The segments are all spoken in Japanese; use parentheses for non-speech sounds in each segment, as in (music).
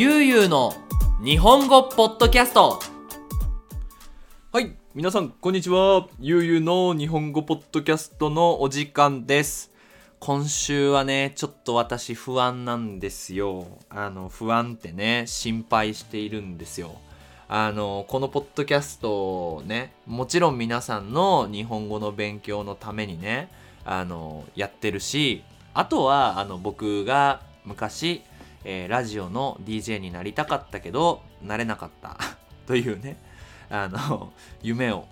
ゆうゆうの日本語ポッドキャスト。はい皆さんこんにちは。ゆうゆうの日本語ポッドキャストのお時間です。今週はねちょっと私不安なんですよ。あの不安ってね心配しているんですよ。あのこのポッドキャストをねもちろん皆さんの日本語の勉強のためにねあのやってるしあとはあの僕が昔、えーラジオの DJ になりたかったけどなれなかった。(laughs) というねあの夢を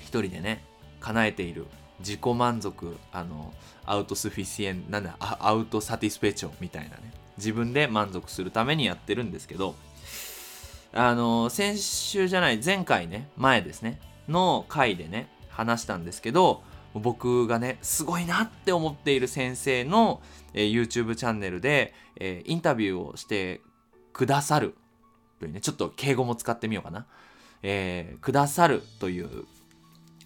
一人でね叶えている自己満足あのアウトスフィシエンなんだアウトサティスペチョンみたいなね自分で満足するためにやってるんですけどあの先週じゃない前回ね前ですねの回でね話したんですけど僕がねすごいなって思っている先生の、えー YouTube チャンネルで、えーインタビューをしてくださるというねちょっと敬語も使ってみようかな、えーくださるという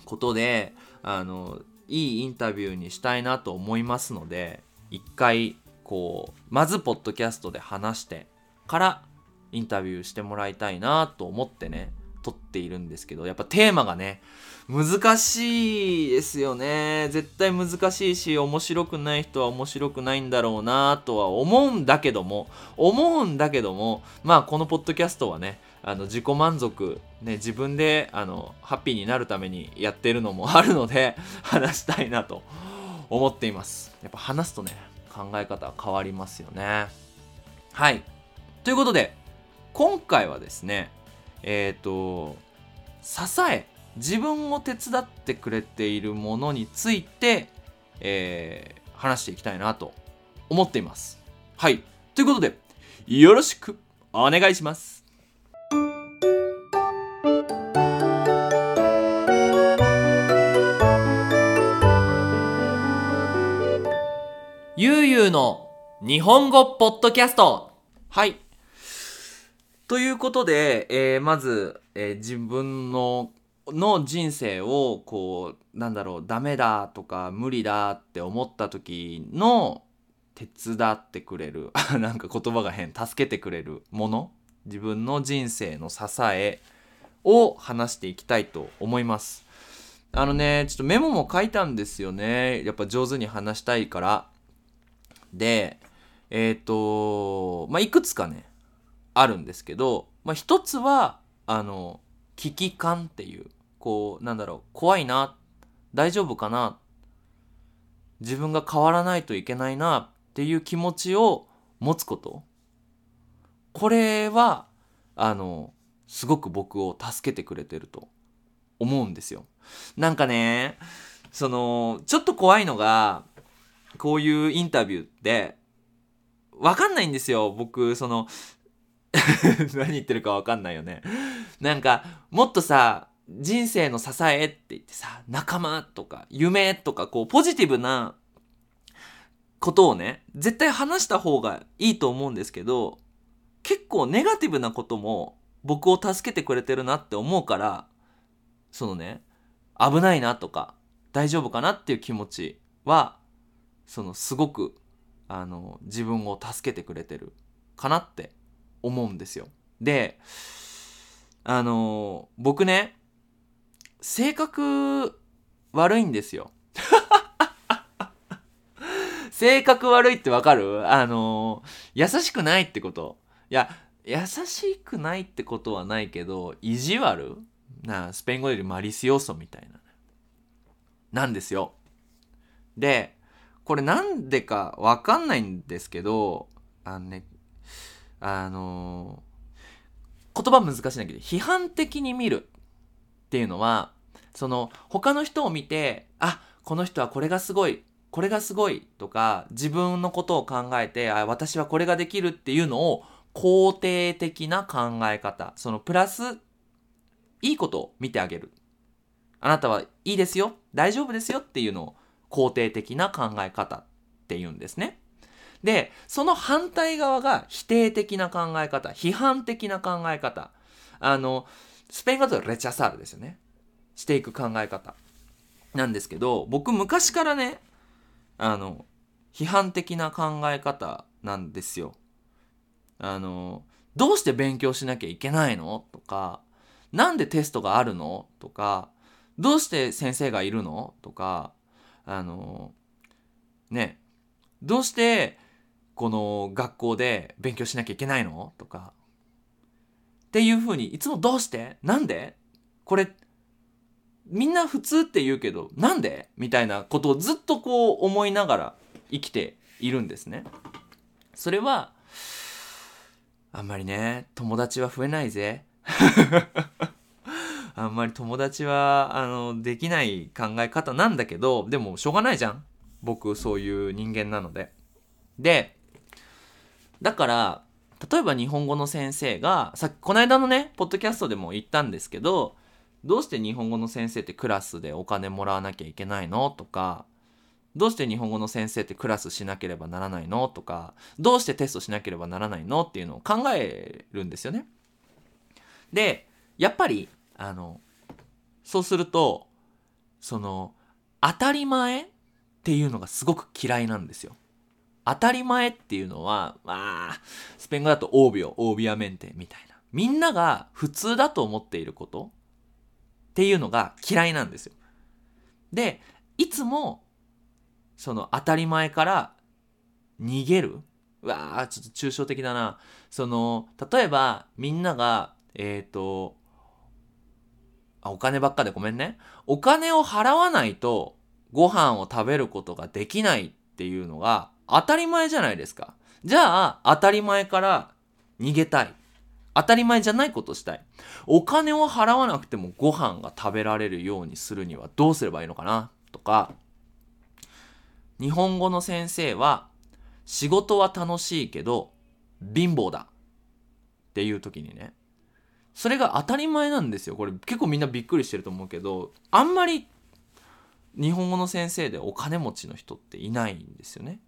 ことであのいいインタビューにしたいなと思いますので一回こうまずポッドキャストで話してからインタビューしてもらいたいなと思ってね撮っているんですけどやっぱテーマがね難しいですよね。絶対難しいし面白くない人は面白くないんだろうなとは思うんだけども思うんだけどもまあこのポッドキャストはねあの自己満足、ね、自分であのハッピーになるためにやってるのもあるので (laughs) 話したいなと思っています。やっぱ話すとね考え方は変わりますよね。はい。ということで今回はですねえっ、と支え自分を手伝ってくれているものについて、えー話していきたいなと思っています。はい。ということでよろしくお願いします。ゆうゆうの日本語ポッドキャスト。はい。ということで、えーまず、えー自分のの人生をこうなんだろうダメだとか無理だって思った時の手伝ってくれる。(laughs) なんか言葉が変助けてくれるもの。自分の人生の支えを話していきたいと思います。あのねちょっとメモも書いたんですよね。やっぱ上手に話したいから。でえっ、とまあいくつかねあるんですけど、まあ、一つはあの危機感っていうこうなんだろう怖いな大丈夫かな自分が変わらないといけないなっていう気持ちを持つこと。これはあのすごく僕を助けてくれてると思うんですよ。なんかねそのちょっと怖いのがこういうインタビューってわかんないんですよ。僕その (laughs) 何言ってるかわかんないよね。なんかもっとさ人生の支えって言ってさ仲間とか夢とかこうポジティブなことをね絶対話した方がいいと思うんですけど結構ネガティブなことも僕を助けてくれてるなって思うからそのね危ないなとか大丈夫かなっていう気持ちはそのすごくあの自分を助けてくれてるかなって思うんですよ。であの僕ね性格悪いんですよ。(laughs) 性格悪いってわかる？あの優しくないってこと。いや優しくないってことはないけど意地悪？なスペイン語よりマリス要素みたいな。なんですよ。でこれなんでかわかんないんですけどあのねあの言葉難しいんだけど批判的に見る。っていうのはその他の人を見てあこの人はこれがすごいこれがすごいとか自分のことを考えてあ私はこれができるっていうのを肯定的な考え方そのプラスいいことを見てあげる。あなたはいいですよ大丈夫ですよっていうのを肯定的な考え方っていうんですね。でその反対側が否定的な考え方批判的な考え方。あのスペイン語だとレチャサールですよね。していく考え方。なんですけど僕昔からねあの批判的な考え方なんですよ。あのどうして勉強しなきゃいけないの？とか、なんでテストがあるの？とか、どうして先生がいるの？とか、あの、ね、どうしてこの学校で勉強しなきゃいけないの？とか、っていうふうに、いつもどうして？なんで？これ、みんな普通って言うけど、なんで？みたいなことをずっとこう思いながら生きているんですね。それは、あんまりね、友達は増えないぜ。(laughs) あんまり友達は、あの、できない考え方なんだけど、でもしょうがないじゃん。僕、そういう人間なので。で、だから、例えば日本語の先生が、さっき、この間のね、ポッドキャストでも言ったんですけど、どうして日本語の先生ってクラスでお金もらわなきゃいけないのとか、どうして日本語の先生ってクラスしなければならないのとか、どうしてテストしなければならないのっていうのを考えるんですよね。で、やっぱり、あの、そうすると、その、当たり前っていうのがすごく嫌いなんですよ。当たり前っていうのは、まあ、スペイン語だとオービオ、オービアメンテみたいな。みんなが普通だと思っていることっていうのが嫌いなんですよ。で、いつも、その当たり前から逃げるうわあちょっと抽象的だな。その、例えばみんなが、えっ、ー、と、あ、お金ばっかでごめんね。お金を払わないとご飯を食べることができないっていうのが当たり前じゃないですか。じゃあ、当たり前から逃げたい。当たり前じゃないことしたい。お金を払わなくてもご飯が食べられるようにするにはどうすればいいのかな？とか、日本語の先生は仕事は楽しいけど貧乏だっていう時にね、それが当たり前なんですよ。これ結構みんなびっくりしてると思うけど、あんまり日本語の先生でお金持ちの人っていないんですよね。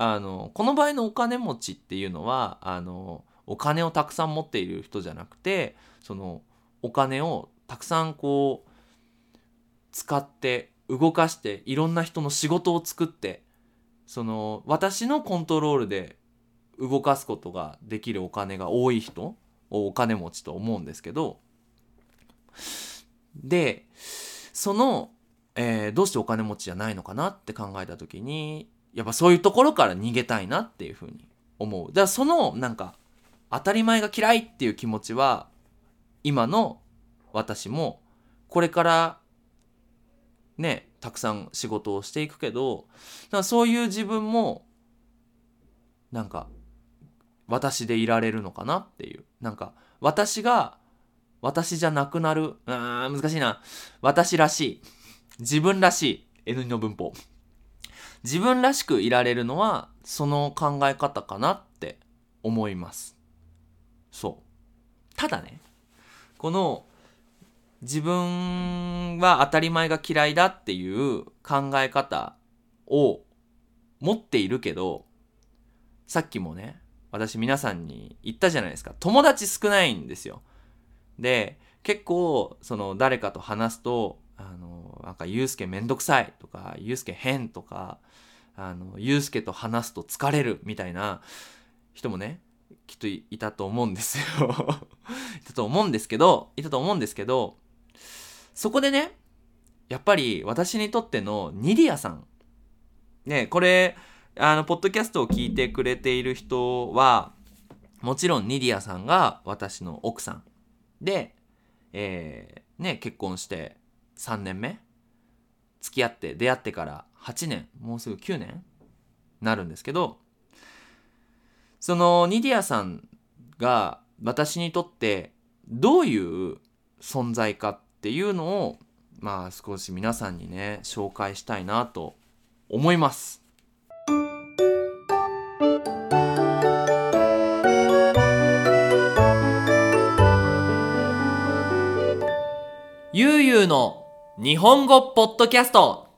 あの、この場合のお金持ちっていうのは、あの、お金をたくさん持っている人じゃなくて、その、お金をたくさんこう、使って動かしていろんな人の仕事を作ってその私のコントロールで動かすことができるお金が多い人をお金持ちと思うんですけどでその、えー、どうしてお金持ちじゃないのかなって考えた時にやっぱそういうところから逃げたいなっていうふうに思うだからそのなんか当たり前が嫌いっていう気持ちは今の私もこれからね、たくさん仕事をしていくけど、だからそういう自分も、なんか、私でいられるのかなっていう。なんか、私が、私じゃなくなる。あ難しいな。私らしい。自分らしい。N2 の文法。自分らしくいられるのは、その考え方かなって思います。そう。ただね、この自分は当たり前が嫌いだっていう考え方を持っているけど、さっきもね、私皆さんに言ったじゃないですか。友達少ないんですよ。で、結構、その誰かと話すと、あの、なんか、ゆうすけめんどくさいとか、ゆうすけ変とか、あの、ゆうすけと話すと疲れるみたいな人もね、きっといたと思うんですよ (laughs) いたと思うんですけど、いたと思うんですけど、そこでね、やっぱり私にとってのニディアさん。ね、これ、あの、ポッドキャストを聞いてくれている人は、もちろんニディアさんが私の奥さん。で、えー、ね、結婚して3年目？付き合って出会ってから8年、もうすぐ9年？なるんですけど、そのニディアさんが私にとってどういう存在かっていうのをまあ少し皆さんにね紹介したいなと思います。ゆうゆうの日本語ポッドキャスト。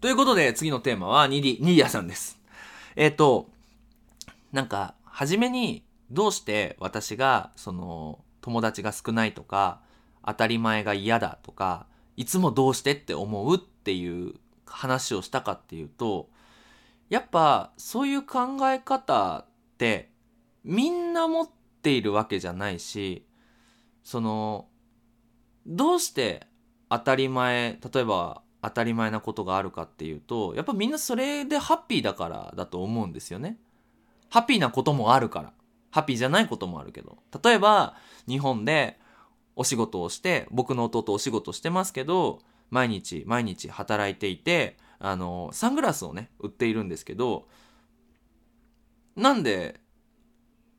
ということで次のテーマはニディニディアさんです。えっ、ー、となんか初めにどうして私がその友達が少ないとか当たり前が嫌だとかいつもどうしてって思うっていう話をしたかっていうとやっぱそういう考え方ってみんな持っっているわけじゃないしそのどうして当たり前例えば当たり前なことがあるかっていうとやっぱみんなそれでハッピーだからだと思うんですよね。ハッピーなこともあるから。ハッピーじゃないこともあるけど。例えば日本でお仕事をして僕の弟お仕事してますけど毎日毎日働いていてあのサングラスをね売っているんですけどなんで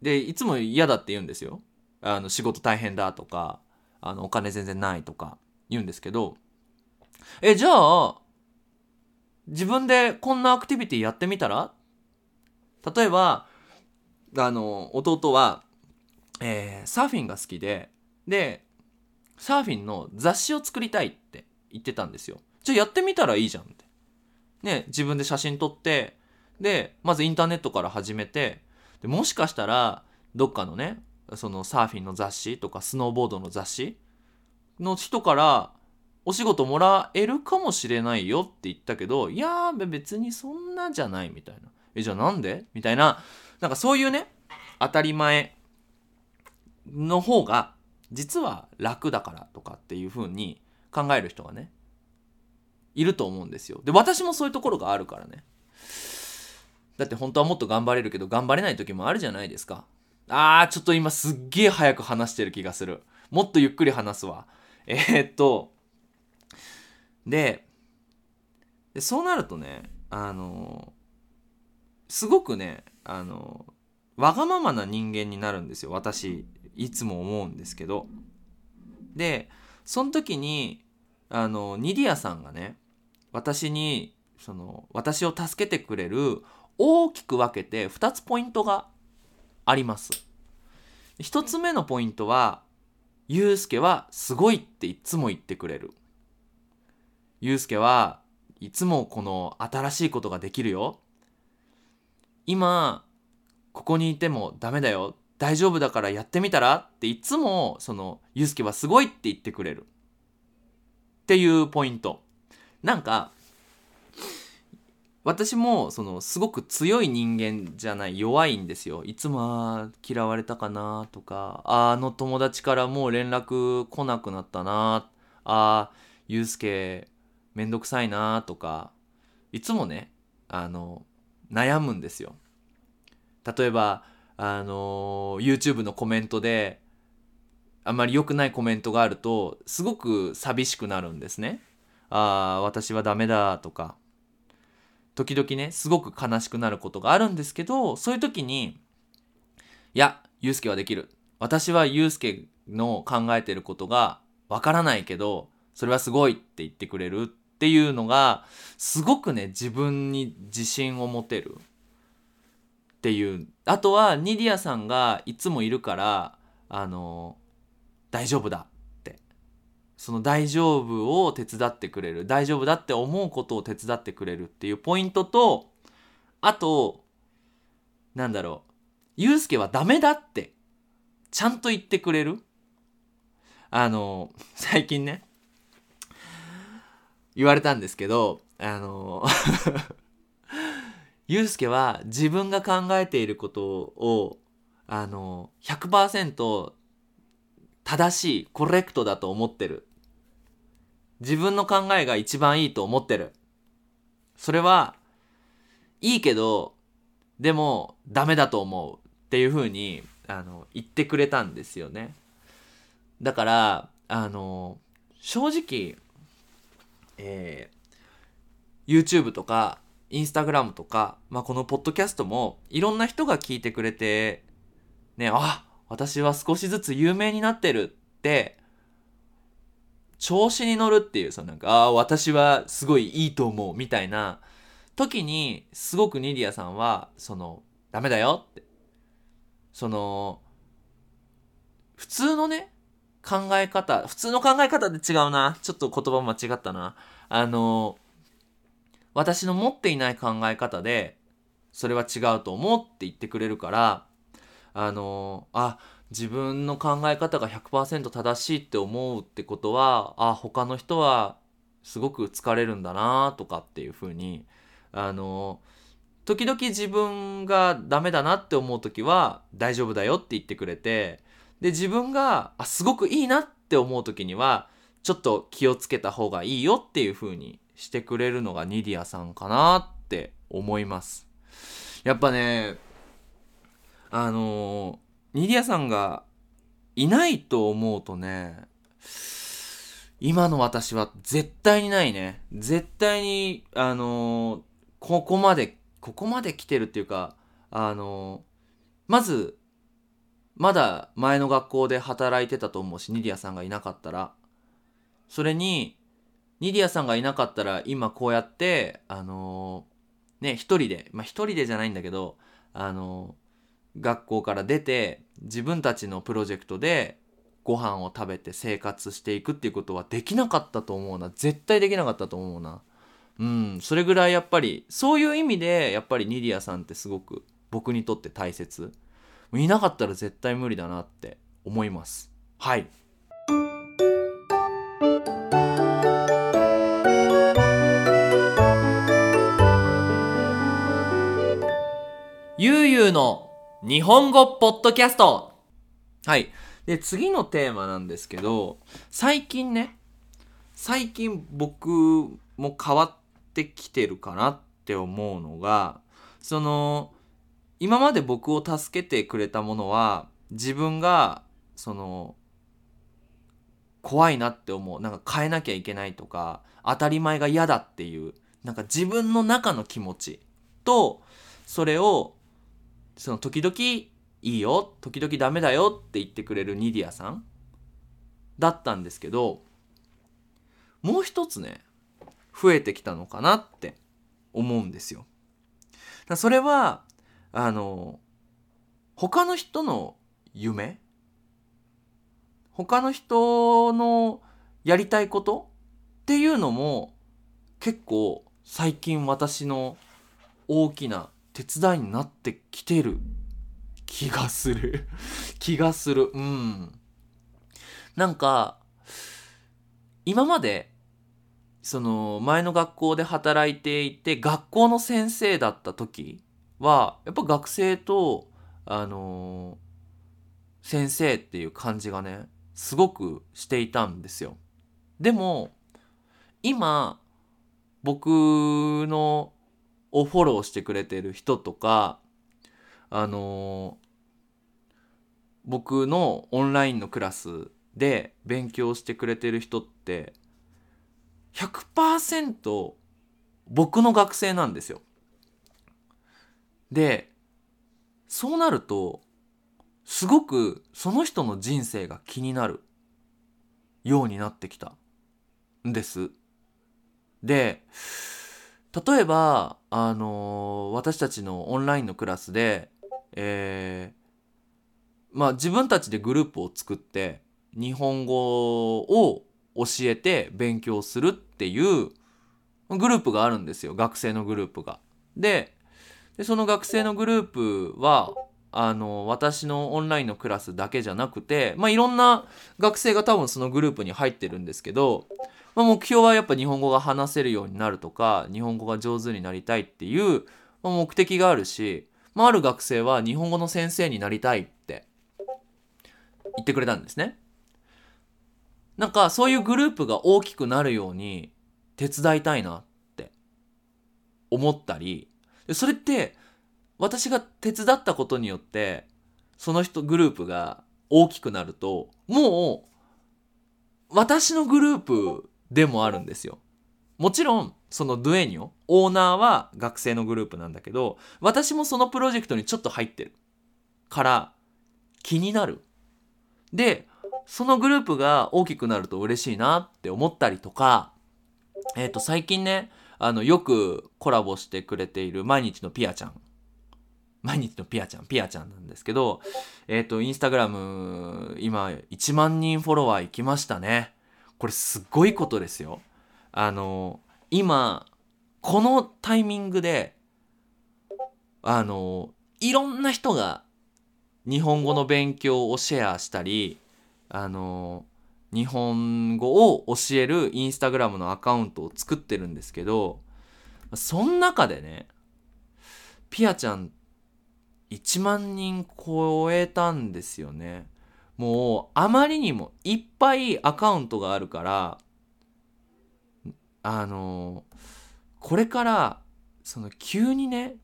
でいつも嫌だって言うんですよ。あの仕事大変だとかあのお金全然ないとか。言うんですけどえじゃあ自分でこんなアクティビティやってみたら？例えばあの弟は、えーサーフィンが好きででサーフィンの雑誌を作りたいって言ってたんですよ。じゃあやってみたらいいじゃんって。ね自分で写真撮ってでまずインターネットから始めてでもしかしたらどっかのねそのサーフィンの雑誌とかスノーボードの雑誌の人からお仕事もらえるかもしれないよって言ったけどいやー別にそんなじゃないみたいな。えじゃあなんで？みたいな。なんかそういうね当たり前の方が実は楽だからとかっていう風に考える人がねいると思うんですよ。で私もそういうところがあるからね。だって本当はもっと頑張れるけど頑張れない時もあるじゃないですか。あーちょっと今すっげえ早く話してる気がする。もっとゆっくり話すわ。えー、っとででそうなるとねあのすごくねあのわがままな人間になるんですよ。私いつも思うんですけど。でその時にあのニディアさんがね私にその私を助けてくれる大きく分けて2つポイントがあります。1つ目のポイントはゆうすけはすごいっていつも言ってくれるゆうすけはいつもこの新しいことができるよ今ここにいてもダメだよ大丈夫だからやってみたら？っていつもそのゆうすけはすごいって言ってくれるっていうポイント。なんか私もそのすごく強い人間じゃない弱いんですよ。いつも嫌われたかなとかあの友達からもう連絡来なくなったなあーゆうすけめんどくさいなとかいつもねあの悩むんですよ。例えばあの YouTube のコメントであんまり良くないコメントがあるとすごく寂しくなるんですね。ああ私はダメだとか。時々ねすごく悲しくなることがあるんですけどそういう時にいやゆうすけはできる。私はゆうすけの考えてることがわからないけどそれはすごいって言ってくれるっていうのがすごくね自分に自信を持てる。っていう。あとはニディアさんがいつもいるからあの大丈夫だ。その大丈夫を手伝ってくれる大丈夫だって思うことを手伝ってくれるっていうポイントとあとなんだろうゆうすけはダメだってちゃんと言ってくれる。あの最近ね言われたんですけどあのゆうすけは自分が考えていることをあの100%正しいコレクトだと思ってる。自分の考えが一番いいと思ってる。それはいいけどでもダメだと思うっていうふうにあの言ってくれたんですよね。だからあの正直えー YouTube とかインスタグラムとか、まあ、このポッドキャストもいろんな人が聞いてくれてねあ私は少しずつ有名になってるって調子に乗るっていうそのなんかああ私はすごいいいと思うみたいな時にすごくニディアさんはそのダメだよって。その普通のね考え方普通の考え方で違うな。ちょっと言葉間違ったな。あの私の持っていない考え方でそれは違うと思うって言ってくれるからあのあ自分の考え方が100%正しいって思うってことはあ他の人はすごく疲れるんだなとかっていうふうにあの時々自分がダメだなって思う時は大丈夫だよって言ってくれてで自分があすごくいいなって思う時にはちょっと気をつけた方がいいよっていう風にしてくれるのがニディアさんかなって思います。やっぱねあのニディアさんがいないと思うとね今の私は絶対にないね。絶対にあのここまでここまで来てるっていうかあのまずまだ前の学校で働いてたと思うしニディアさんがいなかったら。それにニディアさんがいなかったら今こうやってあのね一人でまあ一人でじゃないんだけどあの学校から出て自分たちのプロジェクトでご飯を食べて生活していくっていうことはできなかったと思うな。絶対できなかったと思うな。うん。それぐらいやっぱりそういう意味でやっぱりニディアさんってすごく僕にとって大切。いなかったら絶対無理だなって思います。はい。ゆうゆうの日本語ポッドキャスト。はい。で次のテーマなんですけど最近ね最近僕も変わってきてるかなって思うのがその今まで僕を助けてくれたものは自分がその怖いなって思う。なんか変えなきゃいけないとか当たり前が嫌だっていうなんか自分の中の気持ちとそれをその時々いいよ時々ダメだよって言ってくれるニディアさんだったんですけどもう一つね増えてきたのかなって思うんですよ。だそれはあの他の人の夢他の人のやりたいことっていうのも結構最近私の大きな手伝いになってきてる気がする。(laughs) 気がする。うん。なんか今までその前の学校で働いていて学校の先生だった時はやっぱ学生とあの、先生っていう感じがねすごくしていたんですよ。でも今僕のをフォローしてくれてる人とかあのー、僕のオンラインのクラスで勉強してくれてる人って100%僕の学生なんですよ。でそうなるとすごくその人の人生が気になるようになってきたんです。で例えばあのー、私たちのオンラインのクラスでえー、まあ自分たちでグループを作って日本語を教えて勉強するっていうグループがあるんですよ学生のグループが。ででその学生のグループはあの私のオンラインのクラスだけじゃなくて、まあ、いろんな学生が多分そのグループに入ってるんですけど、まあ、目標はやっぱ日本語が話せるようになるとか日本語が上手になりたいっていう、ま、目的があるし、まあ、ある学生は日本語の先生になりたいって言ってくれたんですね。なんかそういうグループが大きくなるように手伝いたいなって思ったりそれって私が手伝ったことによってその人グループが大きくなるともう私のグループでもあるんですよ。もちろんそのドゥエニョオーナーは学生のグループなんだけど私もそのプロジェクトにちょっと入ってるから気になる。でそのグループが大きくなると嬉しいなって思ったりとかえっ、ー、と最近ねあの、よくコラボしてくれている毎日のピアちゃん。毎日のピアちゃん、ピアちゃんなんですけど、えっ、ー、と、インスタグラム、今、1万人フォロワー行きましたね。これすごいことですよ。あの、今、このタイミングで、あの、いろんな人が日本語の勉強をシェアしたり、あの、日本語を教えるインスタグラムのアカウントを作ってるんですけどその中でねピアちゃん1万人超えたんですよね。もうあまりにもいっぱいアカウントがあるからあのこれからその急にね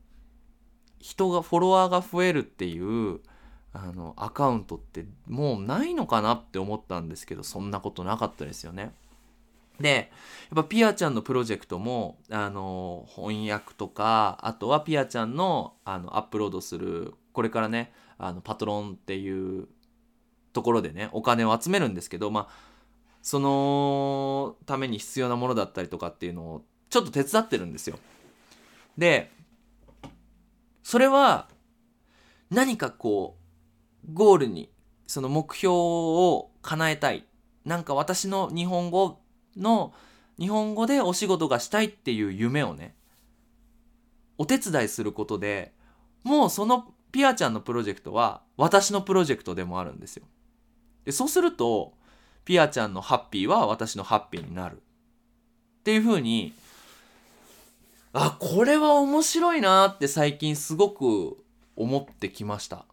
人がフォロワーが増えるっていうあのアカウントってもうないのかなって思ったんですけどそんなことなかったですよね。でやっぱピアちゃんのプロジェクトもあの翻訳とかあとはピアちゃんのあのアップロードするこれからねあのパトロンっていうところでねお金を集めるんですけどまあそのために必要なものだったりとかっていうのをちょっと手伝ってるんですよ。でそれは何かこうゴールにその目標を叶えたいなんか私の日本語の日本語でお仕事がしたいっていう夢をねお手伝いすることでもうそのピアちゃんのプロジェクトは私のプロジェクトでもあるんですよ。でそうするとピアちゃんのハッピーは私のハッピーになる。っていう風にあこれは面白いなって最近すごく思ってきました。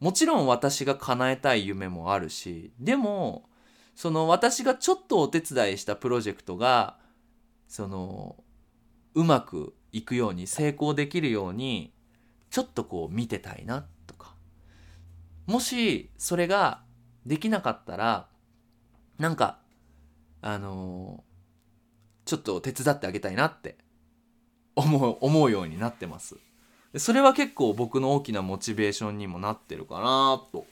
もちろん私が叶えたい夢もあるしでもその私がちょっとお手伝いしたプロジェクトがそのうまくいくように成功できるようにちょっとこう見てたいなとか。もしそれができなかったらなんかあのー、ちょっと手伝ってあげたいなって思う思うようになってます。でそれは結構僕の大きなモチベーションにもなってるかなと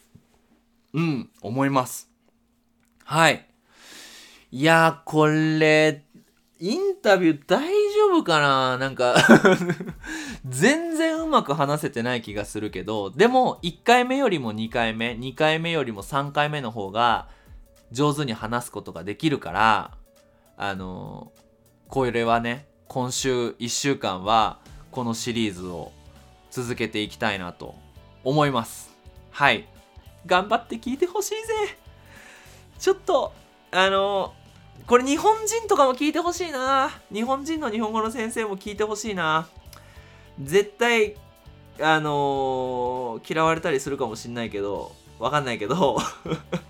うん思います。はい。いやこれインタビュー大夫かな？なんか全然うまく話せてない気がするけど、でも1回目よりも2回目、2回目よりも3回目の方が上手に話すことができるから、あのこれはね、今週1週間はこのシリーズを続けていきたいなと思います。はい。頑張って聞いてほしいぜ。ちょっと、あのこれ日本人とかも聞いてほしいな。日本人の日本語の先生も聞いてほしいな。絶対あのー、嫌われたりするかもしんないけどわかんないけど。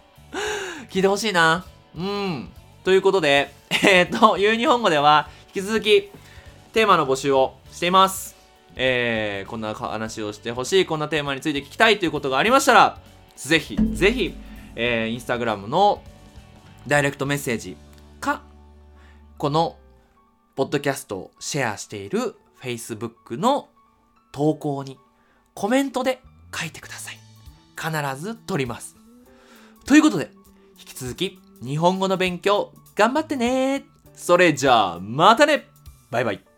(laughs) 聞いてほしいな。うん。ということでえっ、とゆう日本語では引き続きテーマの募集をしています。えー、こんな話をしてほしいこんなテーマについて聞きたいということがありましたらぜひぜひ、えー、インスタグラムのダイレクトメッセージか、このポッドキャストをシェアしている Facebook の投稿にコメントで書いてください。必ず取ります。ということで、引き続き日本語の勉強頑張ってねそれじゃあまたねバイバイ